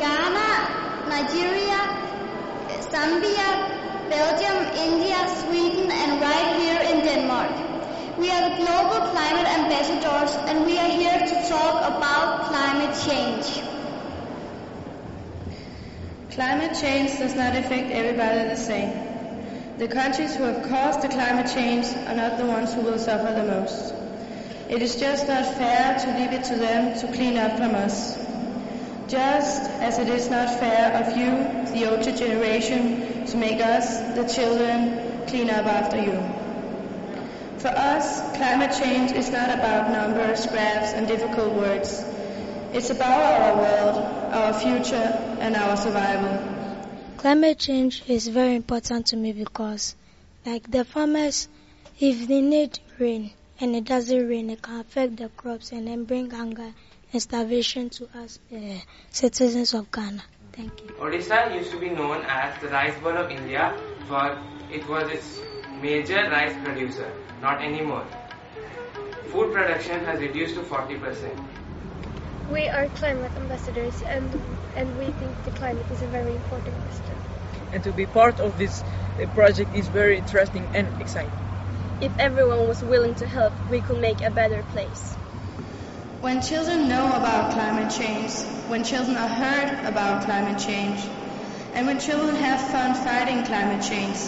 Ghana, Nigeria, Zambia, Belgium, India, Sweden, and right here in Denmark. We are the global climate ambassadors and we are here to talk about climate change. Climate change does not affect everybody the same. The countries who have caused the climate change are not the ones who will suffer the most. It is just not fair to leave it to them to clean up from us. Just as it is not fair of you, the older generation, to make us, the children, clean up after you. For us, climate change is not about numbers, graphs, and difficult words. It's about our world, our future, and our survival. Climate change is very important to me because, like the farmers, if they need rain and it doesn't rain, it can affect the crops and then bring hunger and starvation to us uh, citizens of Ghana. Thank you. Odisha used to be known as the rice bowl of India for it was its major rice producer, not anymore. Food production has reduced to 40%. We are climate ambassadors and, and we think the climate is a very important question. And to be part of this uh, project is very interesting and exciting. If everyone was willing to help, we could make a better place. When children know about climate change, when children are heard about climate change, and when children have fun fighting climate change,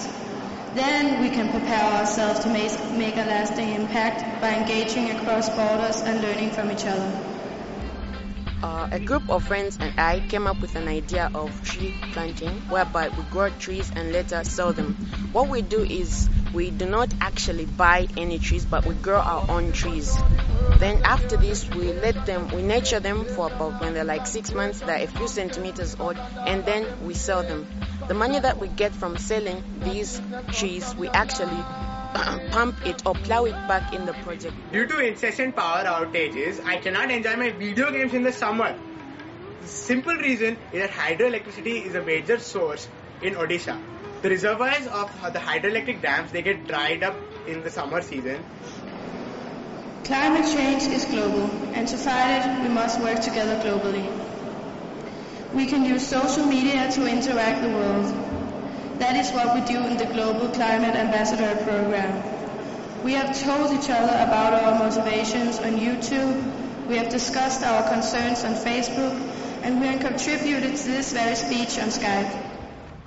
then we can prepare ourselves to make, a lasting impact by engaging across borders and learning from each other. Uh, a group of friends and I came up with an idea of tree planting whereby we grow trees and later sell them. What we do is we do not actually buy any trees but we grow our own trees. Then after this we let them, we nurture them for about when they're like six months, they're a few centimeters old and then we sell them. The money that we get from selling these trees we actually pump it or plow it back in the project. Due to incessant power outages, I cannot enjoy my video games in the summer. The simple reason is that hydroelectricity is a major source in Odisha. The reservoirs of the hydroelectric dams they get dried up in the summer season. Climate change is global, and to fight it, we must work together globally. We can use social media to interact the world. That is what we do in the Global Climate Ambassador Program. We have told each other about our motivations on YouTube, we have discussed our concerns on Facebook, and we have contributed to this very speech on Skype.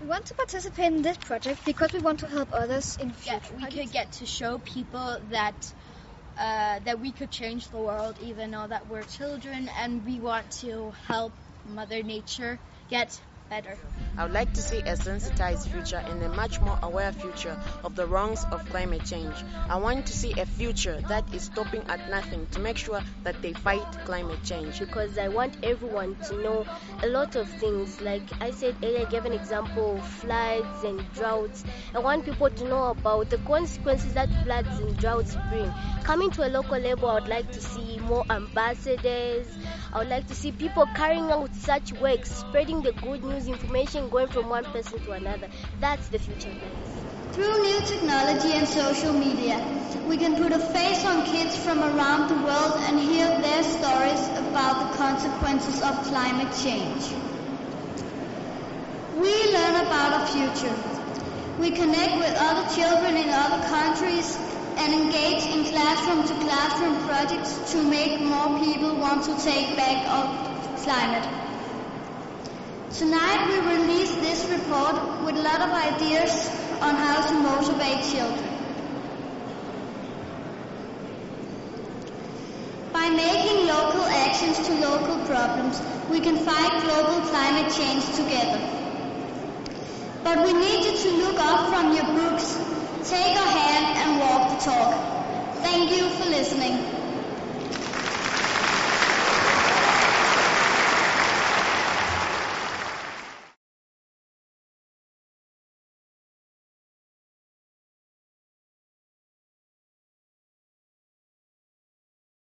We want to participate in this project because we want to help others in future. Yeah, we could get to show people that uh, that we could change the world, even though that we're children, and we want to help Mother Nature get better. I would like to see a sensitized future and a much more aware future of the wrongs of climate change. I want to see a future that is stopping at nothing to make sure that they fight climate change. Because I want everyone to know a lot of things. Like I said earlier, I gave an example of floods and droughts. I want people to know about the consequences that floods and droughts bring. Coming to a local level, I would like to see more ambassadors. I would like to see people carrying out such work, spreading the good news, information going from one person to another. That's the future. Through new technology and social media, we can put a face on kids from around the world and hear their stories about the consequences of climate change. We learn about our future. We connect with other children in other countries and engage in classroom to classroom projects to make more people want to take back our climate. Tonight we release this report with a lot of ideas on how to motivate children. By making local actions to local problems, we can fight global climate change together. But we need you to look up from your books, take a hand